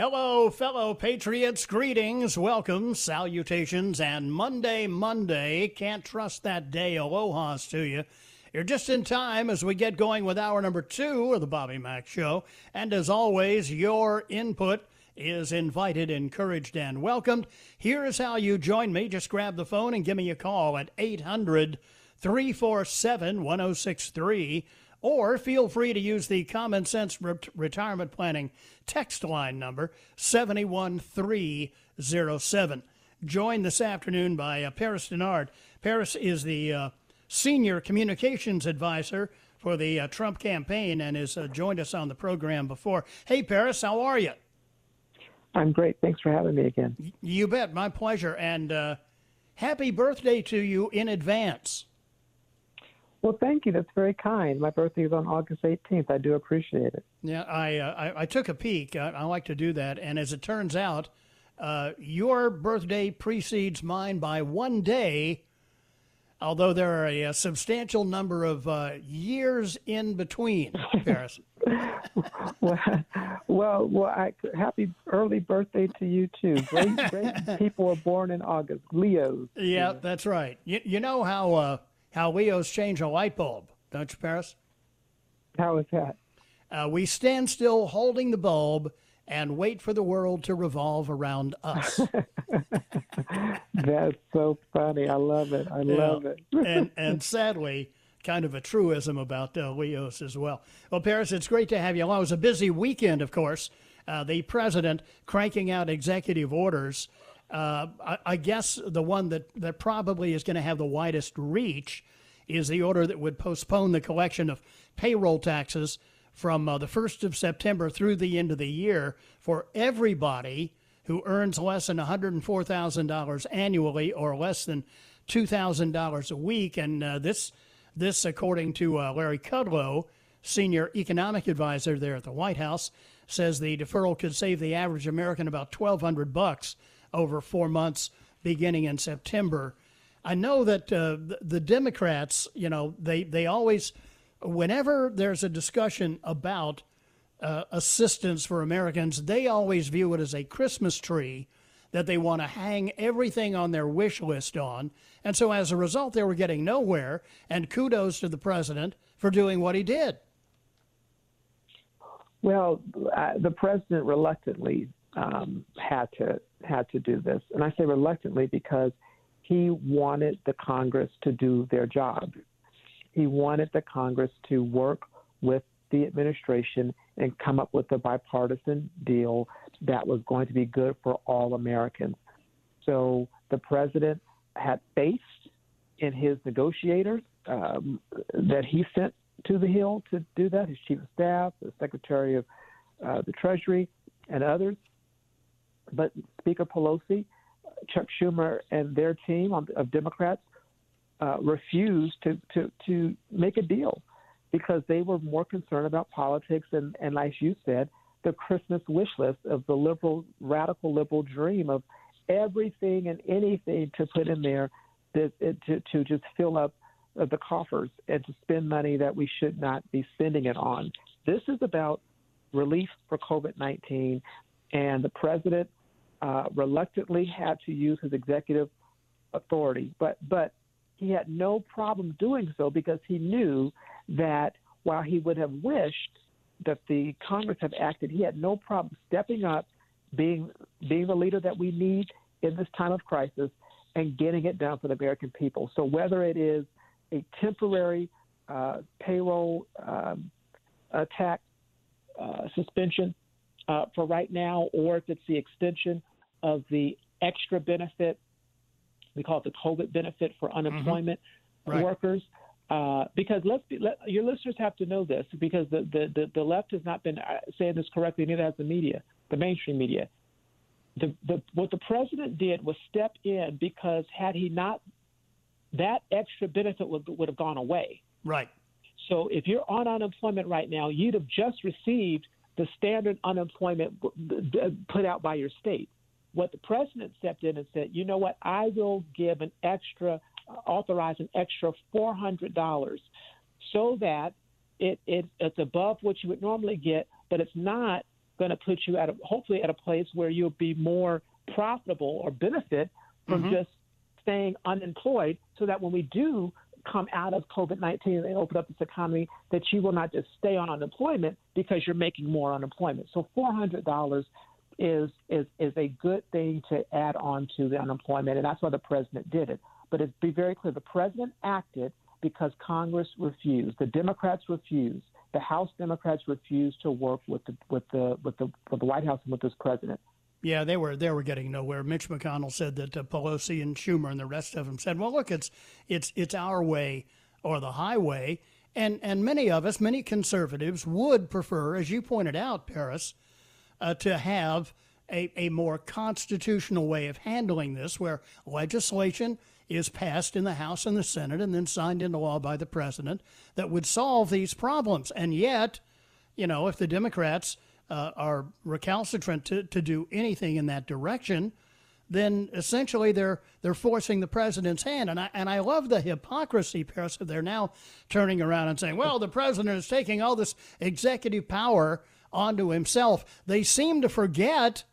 Hello, fellow patriots. Greetings, welcome, salutations, and Monday, Monday. Can't trust that day. Aloha's to you. You're just in time as we get going with hour number two of the Bobby Mack Show. And as always, your input is invited, encouraged, and welcomed. Here is how you join me. Just grab the phone and give me a call at 800 347 1063 or feel free to use the Common Sense Retirement Planning text line number 71307. Joined this afternoon by uh, Paris Dennard. Paris is the uh, senior communications advisor for the uh, Trump campaign and has uh, joined us on the program before. Hey, Paris, how are you? I'm great. Thanks for having me again. You bet. My pleasure. And uh, happy birthday to you in advance. Well, thank you. That's very kind. My birthday is on August 18th. I do appreciate it. Yeah, I uh, I, I, took a peek. I, I, like to do that, and as it turns out, uh, your birthday precedes mine by one day. Although there are a, a substantial number of uh, years in between, Paris. well, well, well I, happy early birthday to you too. Great, great people are born in August. Leos. Yeah, that's right. You, you know how how Leos change a light bulb, don't you, Paris? How is that? Uh, we stand still holding the bulb and wait for the world to revolve around us. That's so funny. I love it. I love it. and and sadly, kind of a truism about uh, Leos as well. Well, Paris, it's great to have you. Well, it was a busy weekend, of course. Uh, the president cranking out executive orders uh, I, I, guess the one that, that probably is going to have the widest reach is the order that would postpone the collection of payroll taxes from uh, the 1st of September through the end of the year for everybody who earns less than $104,000 annually or less than $2,000 a week. And uh, this, this, according to uh, Larry Kudlow, senior economic advisor there at the White House, says the deferral could save the average American about 1,200 bucks over four months beginning in September. I know that uh, the, the Democrats, you know, they, they always, whenever there's a discussion about uh, assistance for Americans, they always view it as a Christmas tree that they want to hang everything on their wish list on. And so as a result, they were getting nowhere. And kudos to the president for doing what he did. Well, uh, the president reluctantly um, had to had to do this, and I say reluctantly because he wanted the Congress to do their job. He wanted the Congress to work with the administration and come up with a bipartisan deal that was going to be good for all Americans. So the president had faith in his negotiators um, that he sent to the Hill to do that, his chief of staff, the secretary of uh, the Treasury, and others. But Speaker Pelosi, Chuck Schumer, and their team of Democrats uh, refused to, to, to make a deal because they were more concerned about politics and, and, like you said, the Christmas wish list of the liberal, radical liberal dream of everything and anything to put in there to, to, to just fill up the coffers and to spend money that we should not be spending it on. This is about relief for COVID 19, and the president uh, reluctantly had to use his executive authority, but but he had no problem doing so because he knew that while he would have wished that the Congress had acted, he had no problem stepping up, being being the leader that we need in this time of crisis, and getting it done for the American people. So whether it is a temporary uh, payroll um, tax uh, suspension uh, for right now, or if it's the extension of the extra benefit, we call it the COVID benefit for mm-hmm. unemployment mm-hmm. right. workers. Uh, because let's be, let, your listeners have to know this because the, the, the, the, left has not been uh, saying this correctly, neither has the media, the mainstream media. The, the, what the president did was step in because had he not, that extra benefit would, would have gone away. Right. So if you're on unemployment right now, you'd have just received the standard unemployment put out by your state. What the president stepped in and said, you know what, I will give an extra, uh, authorize an extra $400 so that it, it, it's above what you would normally get, but it's not going to put you at a, hopefully at a place where you'll be more profitable or benefit from mm-hmm. just staying unemployed so that when we do come out of COVID 19 and open up this economy, that you will not just stay on unemployment because you're making more unemployment. So $400 is, is, is a good thing to add on to the unemployment, and that's why the president did it. But it be very clear the president acted because Congress refused. The Democrats refused. The House Democrats refused to work with the with the with the with the White House and with this president. Yeah, they were they were getting nowhere. Mitch McConnell said that uh, Pelosi and Schumer and the rest of them said, "Well, look, it's it's it's our way or the highway." And and many of us, many conservatives, would prefer, as you pointed out, Paris, uh, to have a, a more constitutional way of handling this, where legislation is passed in the House and the Senate and then signed into law by the president that would solve these problems. And yet, you know, if the Democrats uh, are recalcitrant to, to do anything in that direction, then essentially they're they're forcing the president's hand. And I and I love the hypocrisy, Paris. They're now turning around and saying, "Well, the president is taking all this executive power onto himself." They seem to forget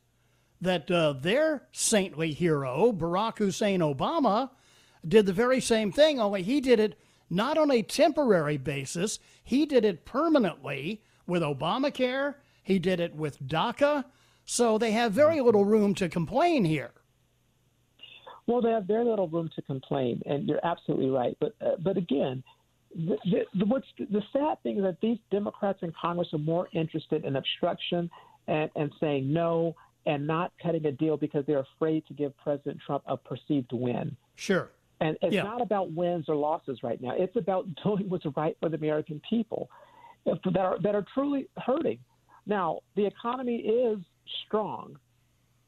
that uh, their saintly hero, Barack Hussein Obama, did the very same thing. Only he did it not on a temporary basis; he did it permanently with Obamacare he did it with DACA. So they have very little room to complain here. Well, they have very little room to complain, and you're absolutely right. But uh, but again, the, the, what's the sad thing is that these Democrats in Congress are more interested in obstruction and, and saying no and not cutting a deal because they're afraid to give President Trump a perceived win. Sure. And it's yeah. not about wins or losses right now. It's about doing what's right for the American people that are that are truly hurting. Now, the economy is strong,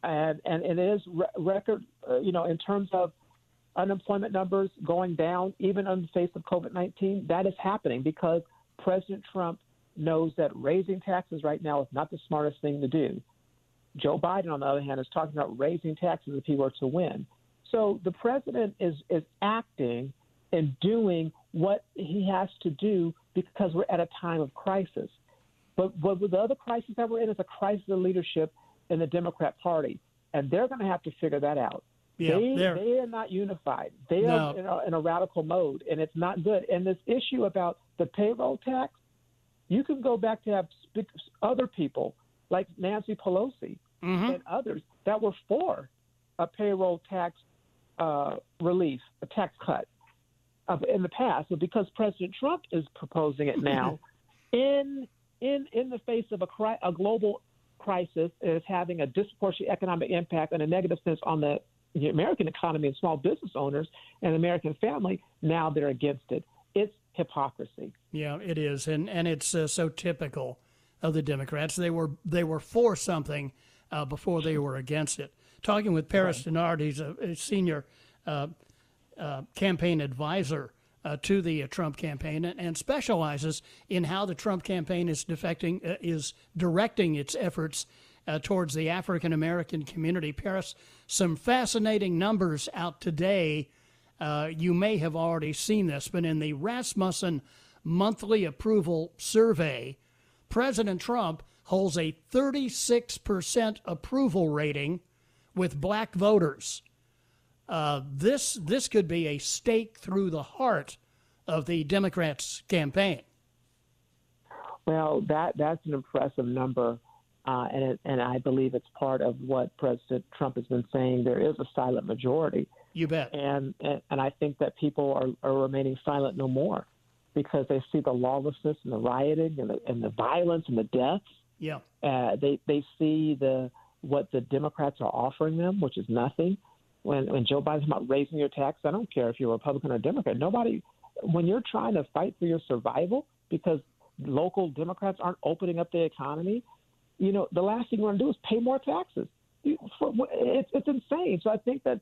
and and it is re- record. Uh, you know, in terms of unemployment numbers going down, even in the face of COVID nineteen, that is happening because President Trump knows that raising taxes right now is not the smartest thing to do. Joe Biden, on the other hand, is talking about raising taxes if he were to win. So the president is is acting and doing what he has to do because we're at a time of crisis. But, but the other crisis that we're in is a crisis of leadership in the Democrat Party, and they're going to have to figure that out. Yeah, they, they are not unified. They no. are in a, in a radical mode, and it's not good. And this issue about the payroll tax, you can go back to have other people like Nancy Pelosi mm-hmm. and others that were for a payroll tax uh, relief, a tax cut uh, in the past. But because President Trump is proposing it now, in in in the face of a, cri- a global crisis is having a disproportionate economic impact and a negative sense on the, the American economy and small business owners and American family. Now they're against it. It's hypocrisy. Yeah, it is, and and it's uh, so typical of the Democrats. They were they were for something uh, before they were against it. Talking with Paris right. Dennard, he's a, a senior uh, uh campaign advisor uh, to the uh, Trump campaign and, and, specializes in how the Trump campaign is defecting, uh, is directing its efforts uh, towards the African American community. Paris, some fascinating numbers out today. Uh, you may have already seen this, but in the Rasmussen monthly approval survey, President Trump holds a 36% approval rating with black voters. Uh, this this could be a stake through the heart of the Democrats' campaign. Well, that that's an impressive number, uh, and it, and I believe it's part of what President Trump has been saying. There is a silent majority. You bet. And and, and I think that people are, are remaining silent no more because they see the lawlessness and the rioting and the, and the violence and the deaths. Yeah. Uh, they they see the what the Democrats are offering them, which is nothing. When when Joe Biden's about raising your tax, I don't care if you're Republican or Democrat. Nobody, when you're trying to fight for your survival because local Democrats aren't opening up the economy, you know, the last thing you want to do is pay more taxes. It's, it's insane. So I think that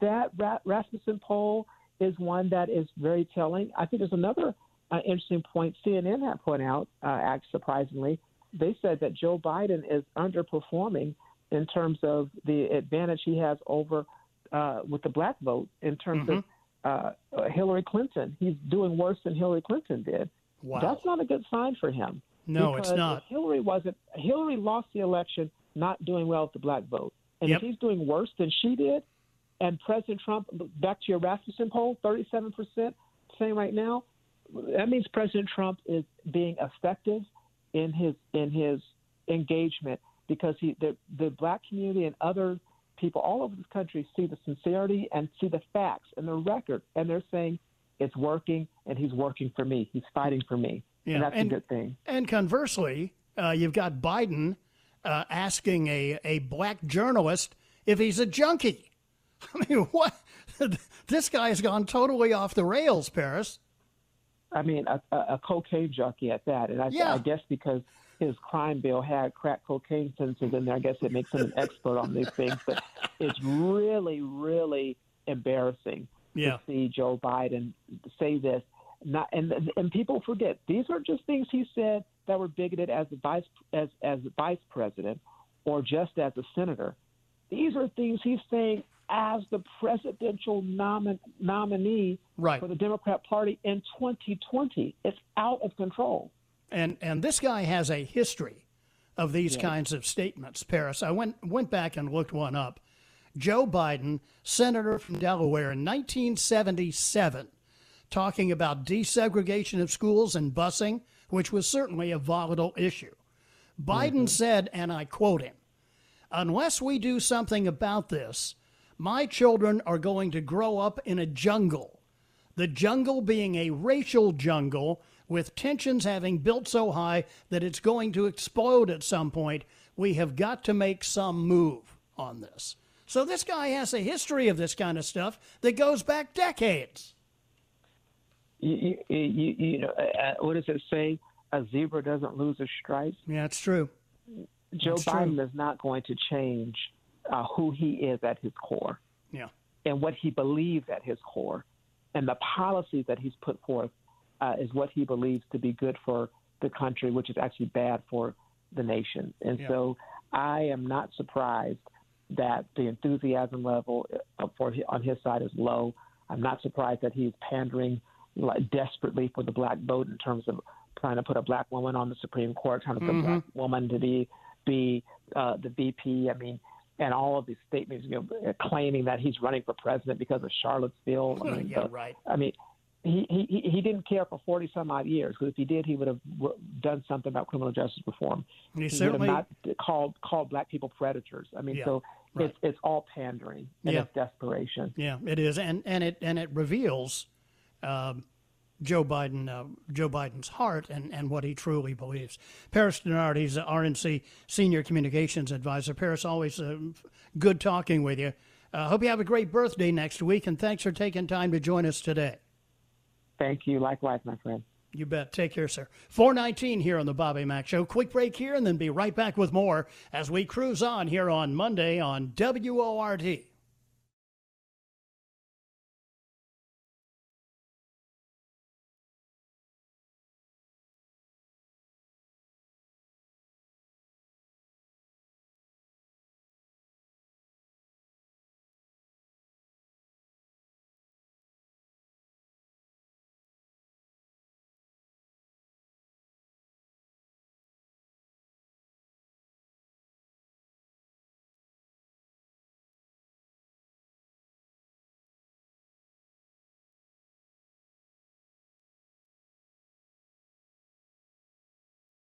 that Rasmussen poll is one that is very telling. I think there's another uh, interesting point CNN had pointed out, uh, surprisingly. They said that Joe Biden is underperforming in terms of the advantage he has over uh, with the black vote in terms mm-hmm. of uh, Hillary Clinton. He's doing worse than Hillary Clinton did. Wow. That's not a good sign for him. No, it's not. Hillary wasn't. Hillary lost the election not doing well with the black vote, and yep. if he's doing worse than she did, and President Trump, back to your Rasmussen poll, thirty-seven percent saying right now, that means President Trump is being effective in his in his engagement because he the the black community and other people all over this country see the sincerity and see the facts and the record, and they're saying it's working, and he's working for me. He's fighting for me. Yeah, and that's and, a good thing. And conversely, uh, you've got Biden uh, asking a, a black journalist if he's a junkie. I mean, what? this guy has gone totally off the rails, Paris. I mean, a, a cocaine junkie at that. And I, yeah. I guess because his crime bill had crack cocaine sentences in there, I guess it makes him an expert on these things. But it's really, really embarrassing yeah. to see Joe Biden say this. Not and and people forget these are just things he said that were bigoted as a vice as as vice president or just as a senator. These are things he's saying as the presidential nomin- nominee right. for the Democrat Party in 2020. It's out of control. And and this guy has a history of these kinds of statements. Paris, I went went back and looked one up. Joe Biden, senator from Delaware in 1977, talking about desegregation of schools and busing, which was certainly a volatile issue. Biden mm-hmm. said, and I quote him, unless we do something about this, my children are going to grow up in a jungle. The jungle being a racial jungle with tensions having built so high that it's going to explode at some point. We have got to make some move on this. So this guy has a history of this kind of stuff that goes back decades. You, you, you, you know, uh, uh, what does it say? A zebra doesn't lose a stripe. Yeah, it's true. Joe it's Biden true. is not going to change uh, who he is at his core. Yeah. And what he believes at his core. And the policies that he's put forth uh, is what he believes to be good for the country, which is actually bad for the nation. And yeah. so I am not surprised that the enthusiasm level uh, for on his side is low. I'm not surprised that he's pandering like, desperately for the black vote in terms of trying to put a black woman on the Supreme Court, trying to put mm-hmm. a black woman to be be uh, the VP. I mean, and all of these statements, you know, claiming that he's running for president because of Charlottesville. I mean, yeah, right. I mean, he, he he didn't care for forty some odd years because if he did, he would have done something about criminal justice reform. he, he certainly would have not called called black people predators. I mean, yeah, so right. it's it's all pandering and yeah. it's desperation. Yeah, it is, and and it and it reveals um, Joe Biden uh, Joe Biden's heart and and what he truly believes. Paris Dennard, he's the RNC senior communications advisor. Paris, always uh, good talking with you. Uh, hope you have a great birthday next week, and thanks for taking time to join us today. Thank you. Likewise, my friend. You bet. Take care, sir. 419 here on the Bobby Mack Show. Quick break here and then be right back with more as we cruise on here on Monday on WORD.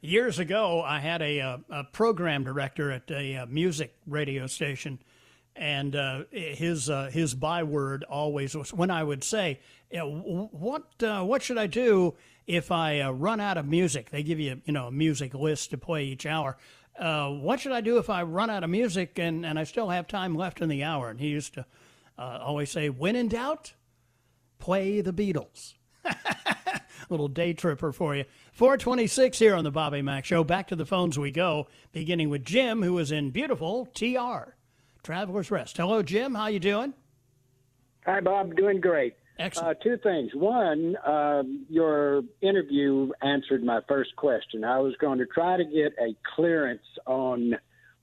Years ago, I had a, a, a program director at a, a, music radio station, and uh, his uh, his byword always was when I would say, "What uh, what should I do if I uh, run out of music?" They give you you know a music list to play each hour. Uh, what should I do if I run out of music and, and I still have time left in the hour? And he used to uh, always say, "When in doubt, play the Beatles." Little day tripper for you. 426 here on the Bobby Mack Show. Back to the phones we go, beginning with Jim, who is in beautiful TR, Traveler's Rest. Hello, Jim. How you doing? Hi, Bob. Doing great. Excellent. Uh, two things. One, um, your interview answered my first question. I was going to try to get a clearance on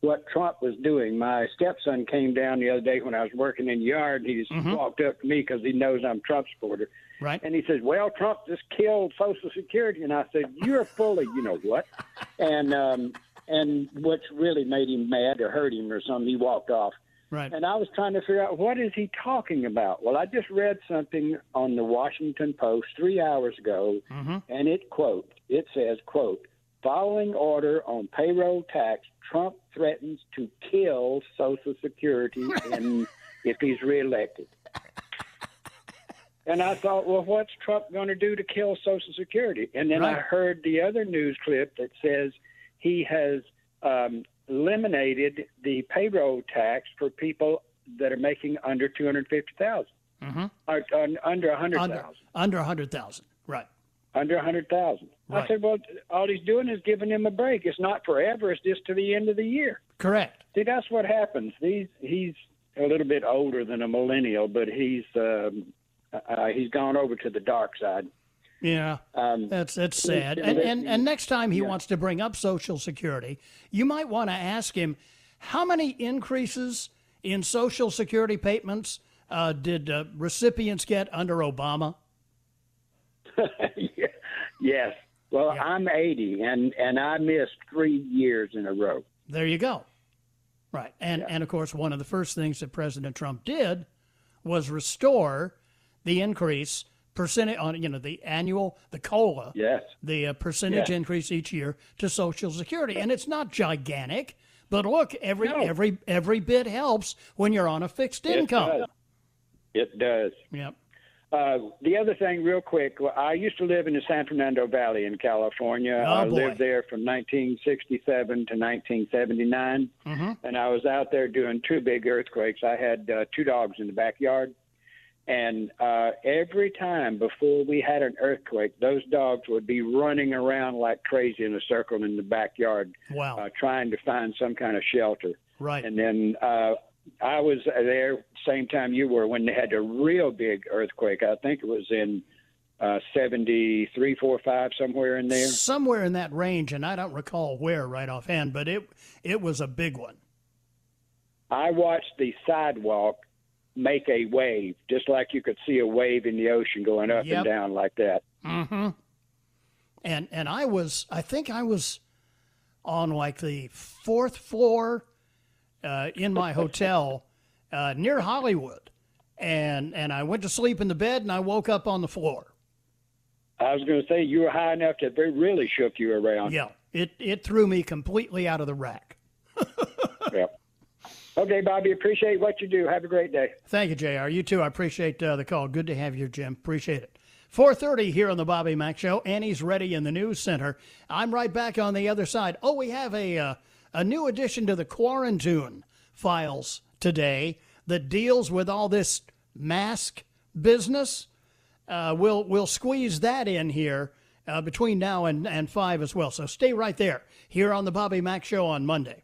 what Trump was doing. My stepson came down the other day when I was working in the yard. He just Mm-hmm. walked up to me because he knows I'm Trump supporter. Right. And he says, "Well, Trump just killed Social Security," and I said, "You're full of you know what?" And um, and what's really made him mad or hurt him or something, he walked off. Right. And I was trying to figure out what is he talking about. Well, I just read something on the Washington Post three hours ago, and it quote it says quote following order on payroll tax, Trump threatens to kill Social Security in, if he's reelected. And I thought, well, what's Trump going to do to kill Social Security? And then I heard the other news clip that says he has um, eliminated the payroll tax for people that are making under two hundred fifty thousand, Mhm. or uh, under a hundred Under, thousand, under 100,000. Right. Under a hundred thousand. Right. I said, well, all he's doing is giving him a break. It's not forever. It's just to the end of the year. Correct. See, that's what happens. He's he's a little bit older than a millennial, but he's um, uh, he's gone over to the dark side. Yeah. Um, That's that's sad. And, and and next time he wants to bring up Social Security, you might want to ask him how many increases in Social Security payments uh, did uh, recipients get under Obama? yes. Well, I'm 80, and and I missed three years in a row. There you go. Right. And and of course one of the first things that President Trump did was restore the increase percentage on you know the annual the cola Yes. the uh, percentage Yeah. increase each year to Social Security, and it's not gigantic. But look, every No. every every bit helps when you're on a fixed income. Does. It does. Yep. Uh, the other thing, real quick, I used to live in the San Fernando Valley in California. Oh, I boy. lived there from 1967 to 1979, Mm-hmm. and I was out there doing two big earthquakes. I had uh, two dogs in the backyard, and uh, every time before we had an earthquake, those dogs would be running around like crazy in a circle in the backyard, Wow. uh, trying to find some kind of shelter. right. And then uh, I was there same time you were when they had a real big earthquake. I think it was in uh, 73, 4, 5, somewhere in there. Somewhere in that range, and I don't recall where right offhand, but it it was a big one. I watched the sidewalk make a wave, just like you could see a wave in the ocean going up Yep. and down like that. Mm-hmm. And and I was I think I was on like the fourth floor uh, in my hotel uh, near Hollywood, and and I went to sleep in the bed, and I woke up on the floor. I was going to say you were high enough that they really shook you around. Yeah, it it threw me completely out of the rack. yep. Okay, Bobby, appreciate what you do. Have a great day. Thank you, JR. You too. I appreciate uh, the call. Good to have you, Jim. Appreciate it. 4.30 here on the Bobby Mack Show. Annie's ready in the news center. I'm right back on the other side. Oh, we have a, uh, a new addition to the quarantine files today that deals with all this mask business. Uh, we'll, we'll squeeze that in here uh, between now and, and 5 as well. So stay right there here on the Bobby Mack Show on Monday.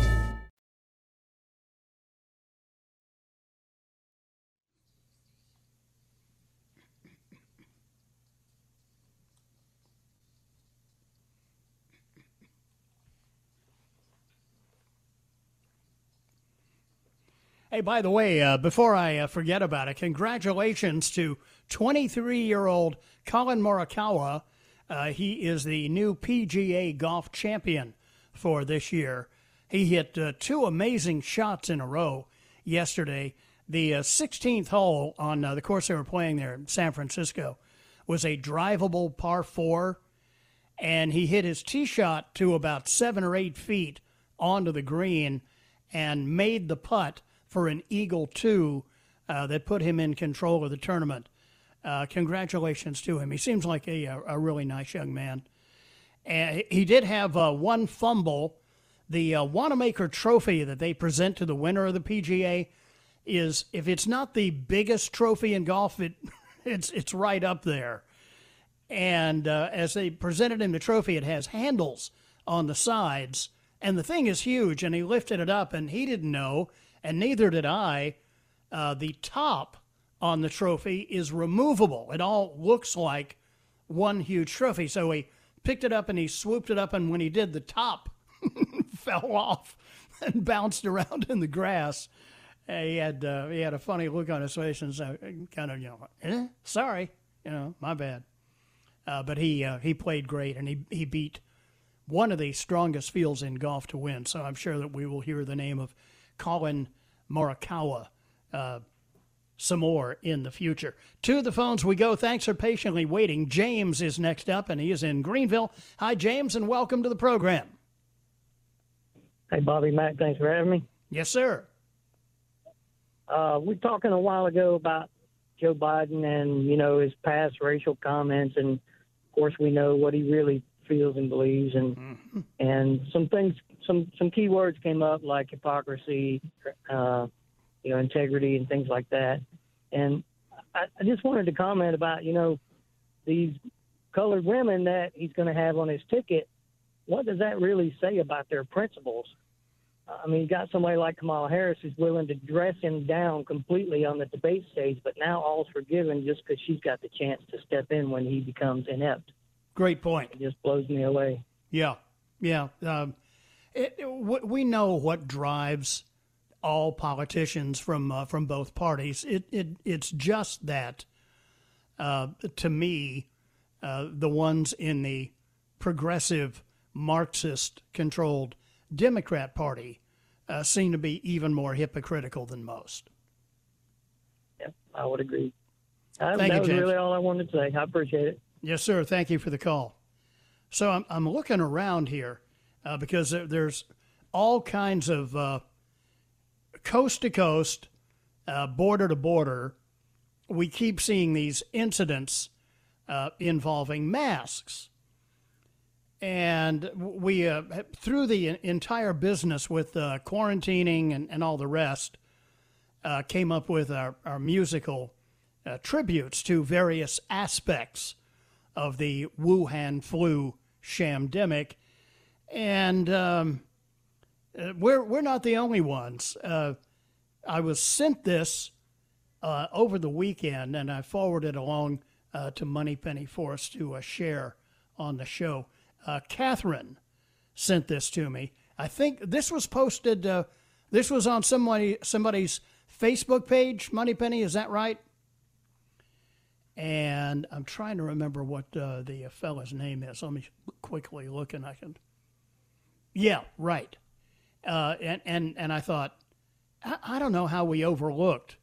Hey, by the way, uh, before I uh, forget about it, congratulations to 23 year old Collin Morikawa. Uh, he is the new PGA golf champion for this year. He hit uh, two amazing shots in a row yesterday. The 16th uh, hole on uh, the course they were playing there in San Francisco was a drivable par four, and he hit his tee shot to about seven or eight feet onto the green and made the putt for an Eagle 2 uh, that put him in control of the tournament. Uh, congratulations to him. He seems like a, a really nice young man. He did have uh, one fumble. The uh, Wanamaker Trophy that they present to the winner of the PGA is, if it's not the biggest trophy in golf, it it's it's right up there. And uh, as they presented him the trophy, it has handles on the sides, and the thing is huge. And he lifted it up, and he didn't know and neither did I. Uh, the top on the trophy is removable. It all looks like one huge trophy. So he picked it up and he swooped it up, and when he did, the top fell off and bounced around in the grass. Uh, he had uh, he had a funny look on his face and so kind of you know, eh? sorry, you know, my bad. Uh, but he uh, he played great and he he beat one of the strongest fields in golf to win. So I'm sure that we will hear the name of Collin Morikawa uh, some more in the future. To the phones we go. Thanks for patiently waiting. James is next up, and he is in Greenville. Hi, James, and welcome to the program. Hey, Bobby Mack, thanks for having me. Yes, sir. Uh, we were talking a while ago about Joe Biden and you know his past racial comments, and of course we know what he really feels and believes, and mm-hmm. and some things some some key words came up like hypocrisy, uh, you know, integrity, and things like that. And I, I just wanted to comment about you know these colored women that he's going to have on his ticket. What does that really say about their principles? I mean, you got somebody like Kamala Harris who's willing to dress him down completely on the debate stage, but now all's forgiven just because she's got the chance to step in when he becomes inept. Great point. It just blows me away. Yeah, yeah. Um, it, it, we know what drives all politicians from uh, from both parties. It, it it's just that uh, to me, uh, the ones in the progressive Marxist controlled Democrat Party uh, seem to be even more hypocritical than most. Yeah, I would agree. Uh, Thank that you, was James. really all I wanted to say. I appreciate it. Yes, sir. Thank you for the call. So I'm I'm looking around here uh, because there's all kinds of uh, coast to coast, uh, border to border we keep seeing these incidents uh, involving masks. And we, through the entire business with quarantining and, and all the rest, came up with our, our musical tributes to various aspects of the Wuhan flu shamdemic. And um, uh, we're, we're not the only ones. Uh, I was sent this uh, over the weekend, and I forwarded along uh, to Moneypenny for us to uh, share on the show. Uh, Catherine sent this to me. I think this was posted. this was on somebody somebody's Facebook page. Moneypenny, is that right? And I'm trying to remember what the fella's name is. Let me quickly look, and I can. Yeah, right. Uh, and and and I thought, I, I, don't know how we overlooked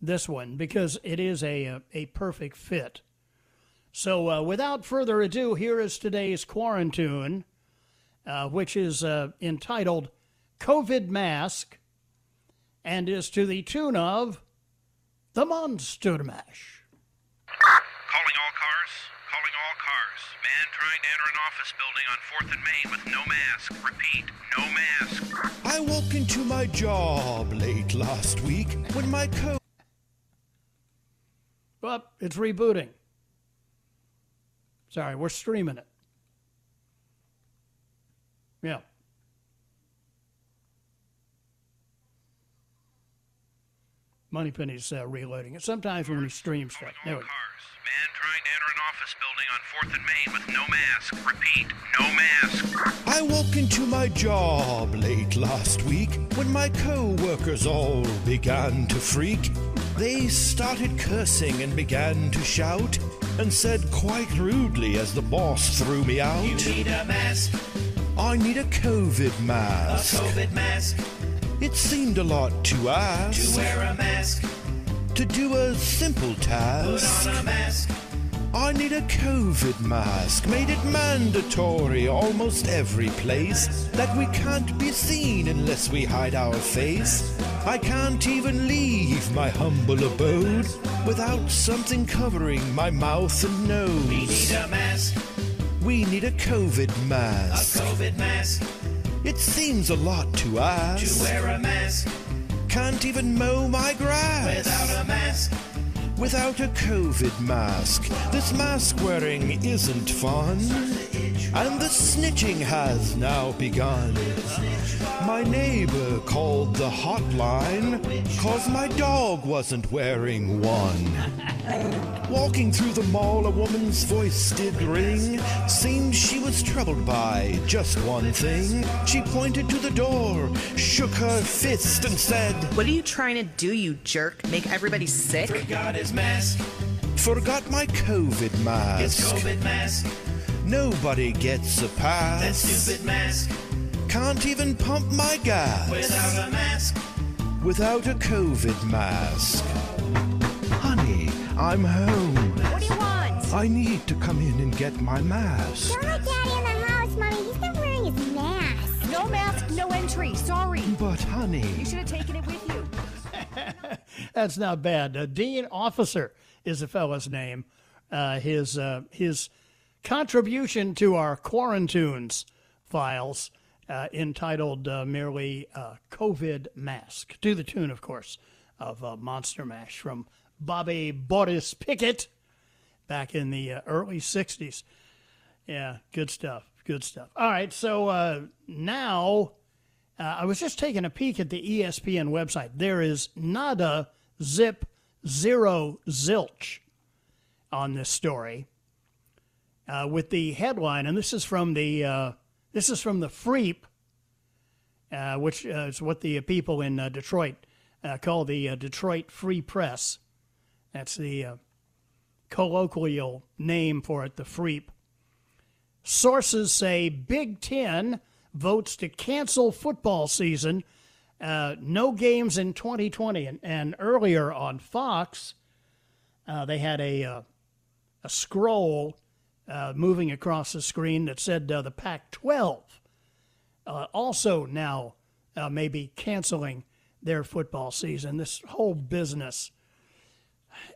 this one because it is a a, a perfect fit. So uh, without further ado, here is today's quarantune, uh, which is uh, entitled "COVID Mask," and is to the tune of the Monster Mash. Calling all cars. Calling all cars. Man trying to enter an office building on 4th and Main with no mask. Repeat, no mask. I woke into my job late last week when my coat. Well, it's rebooting. Sorry, we're streaming it. Yeah. Moneypenny's uh, reloading it. Sometimes when he stream stuff. There we go. Man trying to enter an office building on 4th and Main with no mask. Repeat, no mask. I woke into my job late last week when my co-workers all began to freak. They started cursing and began to shout and said quite rudely as the boss threw me out. You need a mask. I need a COVID mask. A COVID mask. It seemed a lot to ask. To wear a mask. To do a simple task. Put on a mask. I need a COVID mask. Made it mandatory almost every place. That we can't be seen unless we hide our face. I can't even leave my humble abode without something covering my mouth and nose. We need a mask. We need a COVID mask. A COVID mask. It seems a lot to ask. To wear a mask. Can't even mow my grass. Without a. Without a COVID mask. This mask wearing isn't fun. And the snitching has now begun. My neighbor called the hotline cause my dog wasn't wearing one. Walking through the mall, a woman's voice did ring. Seemed she was troubled by just one thing. She pointed to the door, shook her fist, and said, What are you trying to do, you jerk? Make everybody sick? Forgot his mask. Forgot my COVID mask. His COVID mask. Nobody gets a pass. That stupid mask. Can't even pump my gas. Without a mask. Without a COVID mask. Honey, I'm home. What do you want? I need to come in and get my mask. Don't let Daddy in the house, Mommy. He's not wearing his mask. No mask, no entry. Sorry. But, honey. You should have taken it with you. That's not bad. Uh, Dean Officer is the fellow's name. Uh, his uh, his contribution to our quarantunes files uh, entitled uh, merely uh, COVID Mask, to the tune, of course, of uh, Monster Mash from Bobby Boris Pickett back in the uh, early 60s. Yeah, good stuff. Good stuff. All right, so uh, now I was just taking a peek at the ESPN website. There is nada, zip, zero, zilch on this story uh, with the headline, and this is from the uh, this is from the Freep, uh, which is what the people in uh, Detroit uh, call the uh, Detroit Free Press. That's the colloquial name for it, the Freep. Sources say Big Ten votes to cancel football season. no games in 2020, and, and earlier on Fox, they had a a scroll uh, moving across the screen that said uh, the Pac 12 uh, also now uh, may be canceling their football season. This whole business.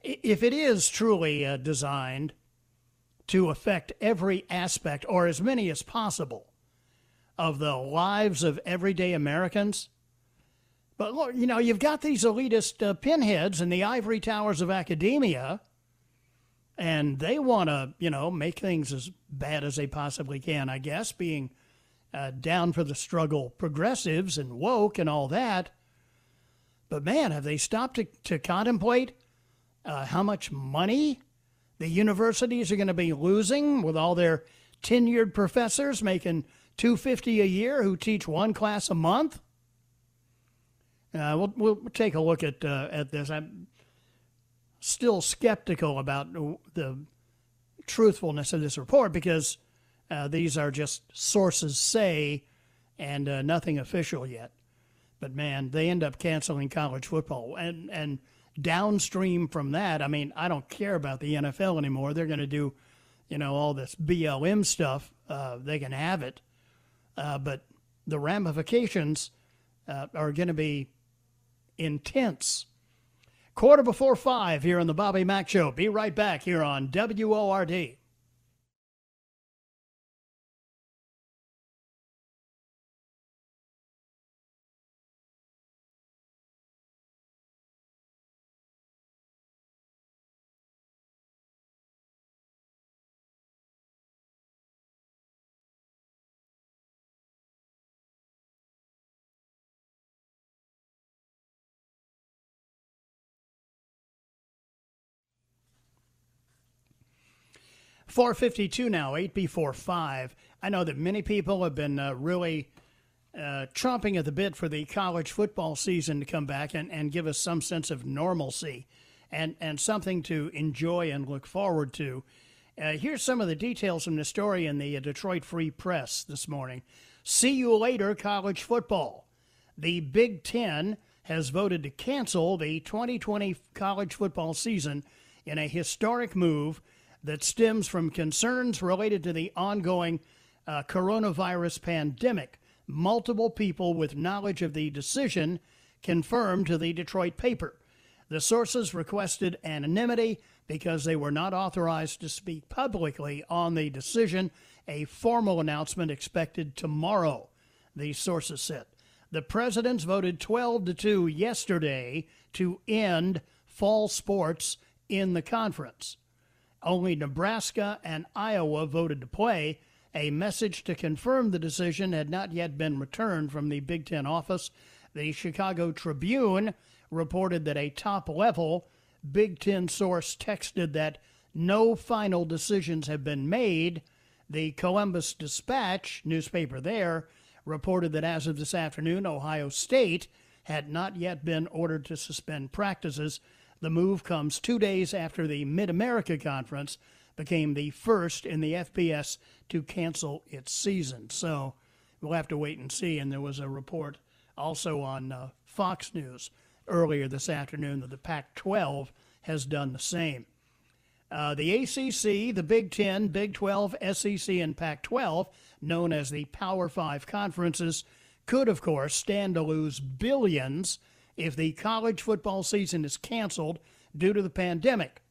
if it is truly uh, designed to affect every aspect or as many as possible of the lives of everyday Americans. But look, you know, you've got these elitist uh, pinheads in the ivory towers of academia, and they want to, you know, make things as bad as they possibly can, I guess, being uh, down for the struggle progressives and woke and all that. But man, have they stopped to, to contemplate uh, how much money the universities are going to be losing with all their tenured professors making 250 a year who teach one class a month? Uh, we'll, we'll take a look at uh, at this. I'm still skeptical about the truthfulness of this report because uh, these are just sources say and uh, nothing official yet. But man, they end up canceling college football and and downstream from that. I mean, I don't care about the NFL anymore. They're going to do, you know, all this BLM stuff. Uh, they can have it, uh, but the ramifications uh, are going to be intense. Quarter before five here on the Bobby Mack Show. Be right back here on WORD. 452 now, 8 before 5. I know that many people have been uh, really uh, chomping at the bit for the college football season to come back and, and give us some sense of normalcy and, and something to enjoy and look forward to. Uh, here's some of the details from the story in the uh, Detroit Free Press this morning. See you later, college football. The Big Ten has voted to cancel the 2020 college football season in a historic move that stems from concerns related to the ongoing uh, coronavirus pandemic. Multiple people with knowledge of the decision confirmed to the Detroit paper. The sources requested anonymity because they were not authorized to speak publicly on the decision. A formal announcement expected tomorrow, the sources said. The presidents voted 12 to 2 yesterday to end fall sports in the conference. Only Nebraska and Iowa voted to play. A message to confirm the decision had not yet been returned from the Big Ten office. The Chicago Tribune reported that a top level Big Ten source texted that no final decisions have been made. The Columbus Dispatch, newspaper there, reported that as of this afternoon, Ohio State had not yet been ordered to suspend practices the move comes two days after the Mid America Conference became the first in the FBS to cancel its season. So we'll have to wait and see. And there was a report also on uh, Fox News earlier this afternoon that the Pac 12 has done the same. Uh, the ACC, the Big Ten, Big 12, SEC, and Pac 12, known as the Power Five conferences, could, of course, stand to lose billions if the college football season is canceled due to the pandemic.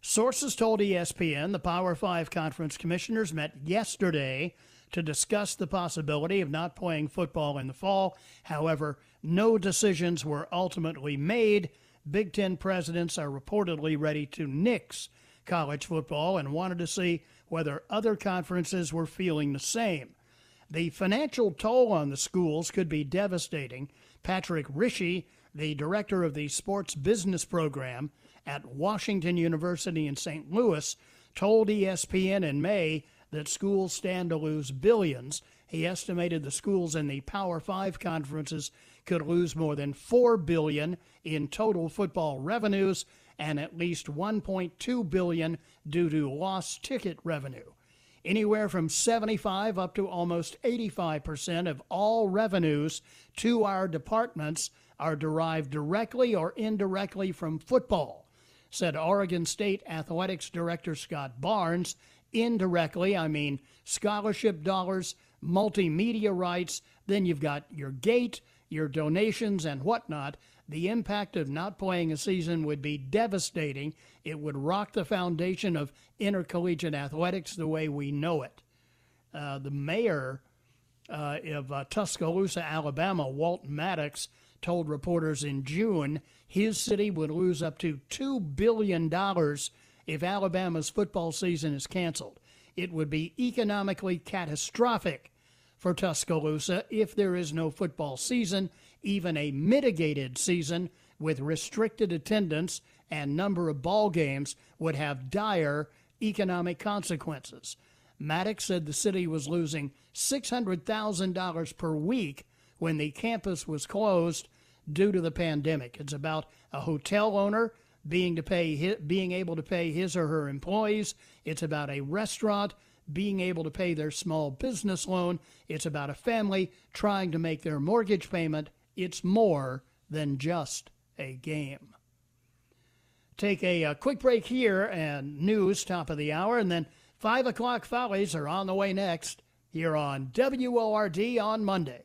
Sources told ESPN the Power Five conference commissioners met yesterday to discuss the possibility of not playing football in the fall. However, no decisions were ultimately made. Big Ten presidents are reportedly ready to nix college football and wanted to see whether other conferences were feeling the same. The financial toll on the schools could be devastating Patrick Rishe, the director of the Sports Business Program at Washington University in St. Louis, told ESPN in May that schools stand to lose billions. He estimated the schools in the Power 5 conferences could lose more than 4 billion in total football revenues and at least 1.2 billion due to lost ticket revenue. Anywhere from 75 up to almost 85% of all revenues to our departments are derived directly or indirectly from football, said Oregon State Athletics Director Scott Barnes. Indirectly, I mean scholarship dollars, multimedia rights, then you've got your gate, your donations and whatnot, the impact of not playing a season would be devastating. It would rock the foundation of intercollegiate athletics the way we know it. Uh, the mayor uh, of uh, Tuscaloosa, Alabama, Walt Maddox, told reporters in June his city would lose up to $2 billion if Alabama's football season is canceled. It would be economically catastrophic for Tuscaloosa if there is no football season, even a mitigated season with restricted attendance and number of ball games would have dire economic consequences. Maddox said the city was losing $600,000 per week when the campus was closed due to the pandemic. It's about a hotel owner being to pay being able to pay his or her employees. It's about a restaurant being able to pay their small business loan. It's about a family trying to make their mortgage payment. It's more than just a game. Take a, a quick break here and news top of the hour, and then five o'clock follies are on the way next here on WORD on Monday.